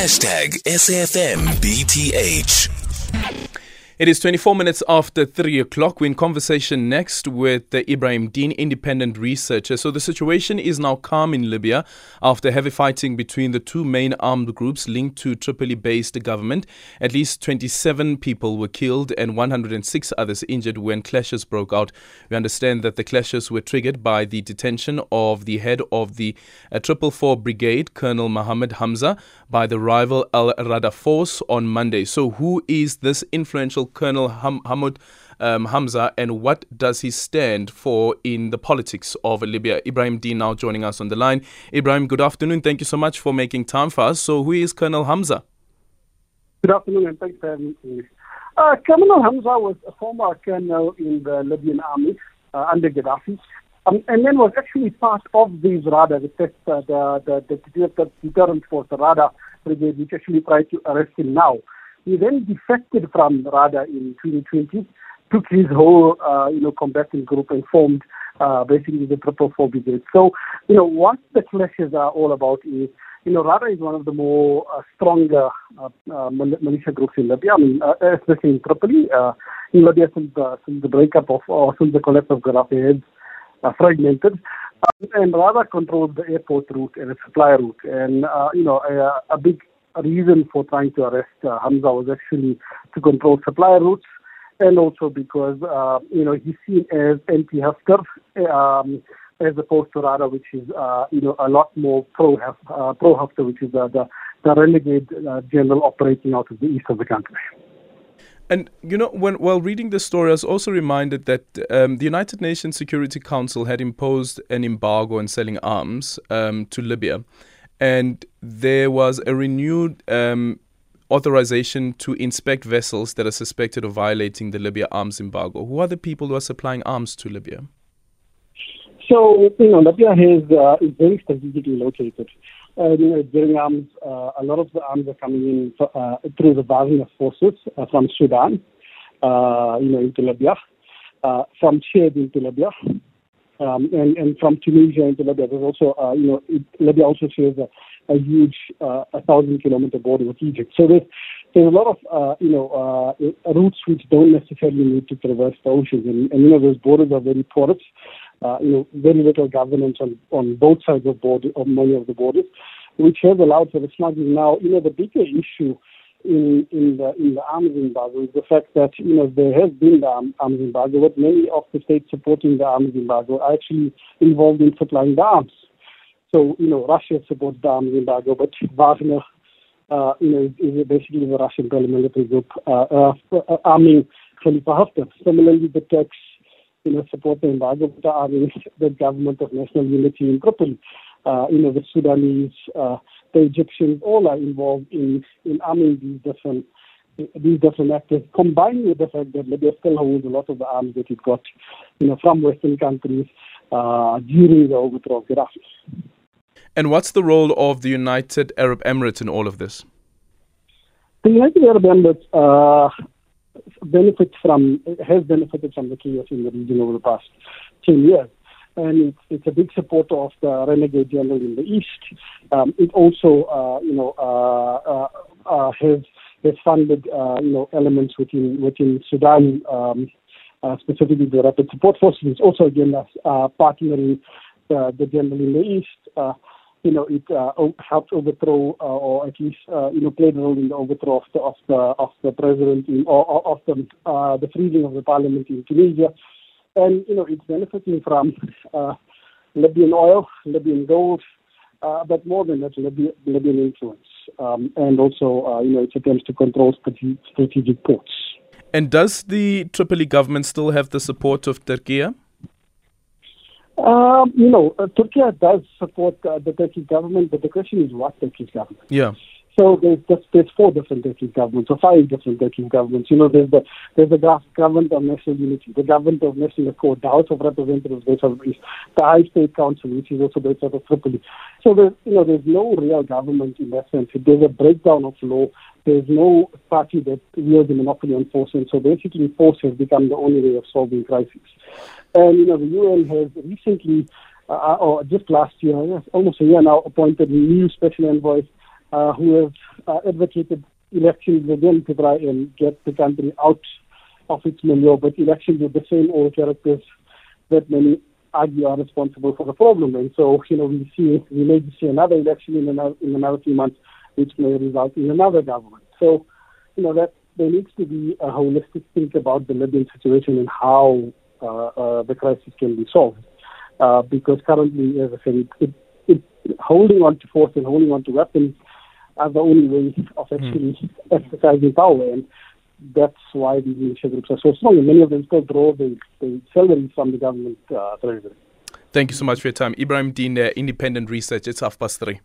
Hashtag SAFMBTH. It is 24 minutes after 3 o'clock. We're in conversation next with the Ibrahim Deen, independent researcher. So, the situation is now calm in Libya after heavy fighting between the two main armed groups linked to Tripoli based government. At least 27 people were killed and 106 others injured when clashes broke out. We understand that the clashes were triggered by the detention of the head of the uh, Triple Four Brigade, Colonel Mohammed Hamza, by the rival Al Rada force on Monday. So, who is this influential Colonel Ham- Hamud um, Hamza and what does he stand for in the politics of Libya? Ibrahim Deen now joining us on the line. Ibrahim, good afternoon. Thank you so much for making time for us. So, who is Colonel Hamza? Good afternoon and thanks for having me. Uh, Colonel Hamza was a former colonel in the Libyan army uh, under Gaddafi. Um, and then was actually part of these RADA, the, test, uh, the, the, the, the deterrent force, the RADA brigade, which actually tried to arrest him now. He then defected from RADA in 2020, took his whole, uh, you know, combatant group and formed uh, basically the Triple Four Brigade. So, you know, what the clashes are all about is, you know, RADA is one of the more uh, stronger uh, uh, militia groups in Libya, I mean, uh, especially in Tripoli. In Libya, since, since the breakup of, or since the collapse of Gaddafi, uh, fragmented. Um, and RADA controls the airport route and the supply route. And, uh, you know, a, a big reason for trying to arrest uh, Hamza was actually to control supply routes and also because, uh, you know, he's seen as anti-Haftar um, as opposed to Rada, which is, uh, you know, a lot more pro-Haftar, uh, pro which is uh, the, the renegade uh, general operating out of the east of the country. And you know, when while reading the story, I was also reminded that um, the United Nations Security Council had imposed an embargo on selling arms um, to Libya and there was a renewed um, authorization to inspect vessels that are suspected of violating the Libya arms embargo. Who are the people who are supplying arms to Libya? So, you know, Libya has, uh, is very strategically located. Uh, you know, getting arms. Uh, a lot of the arms are coming in uh, through the Wagner forces uh, from Sudan, uh, you know, into Libya, from Chad into Libya, um, and, and from Tunisia into Libya. There's also, uh, you know, Libya also shares a, a huge, uh, a thousand kilometer border with Egypt. So there's, there's a lot of, uh, you know, uh, routes which don't necessarily need to traverse the oceans. And, and you know, those borders are very porous. Uh, you know, very little governance on, on both sides of border, of many of the borders, which has allowed for the smuggling. Now, you know, the bigger issue in in the in the arms embargo is the fact that you know there has been the arms embargo, but many of the states supporting the arms embargo are actually involved in supplying the arms. So you know Russia supports the arms embargo, but Wagner, uh, you know, is, basically the Russian paramilitary group uh, uh, arming Khalifa Haftar. Similarly, the Turks, you know, support the embargo, but are arming the government of national unity in Tripoli. Uh, you know, the Sudanese. Uh, the Egyptians all are involved in, in arming these different these different actors, combined with the fact that Libya still holds a lot of the arms that it got, you know, from Western countries uh, during the overthrow of Gaddafi. And what's the role of the United Arab Emirates in all of this? The United Arab Emirates uh, benefits from has benefited from the chaos in the region over the past ten years and it's, it's a big supporter of the renegade general in the east. Um, it also, uh, you know, uh, uh, uh has has funded, uh, you know, elements within within Sudan, um, uh, specifically the Rapid Support Forces. It's also again partnering the general in the east. you know, it helped overthrow, or at least, you know, played a role in the overthrow of the of the of the president, in, or, of the the freezing of the parliament in Tunisia and you know it's benefiting from uh, Libyan oil, Libyan gold, uh, but more than that, Libyan, Libyan influence, um, and also uh, you know its attempts to control strategic ports. And does the Tripoli government still have the support of Turkey? Um, you know, uh, Turkey does support uh, the Turkish government, but the question is what Turkish government? Yeah. So there's just, there's four different Turkish governments, or five different Turkish governments. You know, there's the there's the government of national unity, the government of national accord, the House of Representatives of East, the High State Council, which is also based out of Tripoli. So there's you know there's no real government in that sense. There's a breakdown of law. There's no party that wields a monopoly on force, and so basically force has become the only way of solving crises. And you know the UN has recently, uh, or just last year, almost a year now, appointed new special envoys uh, who have uh, advocated elections again to try and get the country out of its milieu, but elections with the same old characters that many argue are responsible for the problem. And so, you know, we see we may see another election in another in another few months, which may result in another government. So, you know, that there needs to be a holistic think about the Libyan situation and how uh, uh, the crisis can be solved. Uh, because currently, as I said, it, it, holding on to force and holding on to weapons are the only way of hmm. actually mm. exercising power. And that's why these militia groups are so strong. And many of them still draw the, the salaries from the government uh, treasury. Thank you so much for your time. Ibrahim Deen, uh, independent research. It's half past three.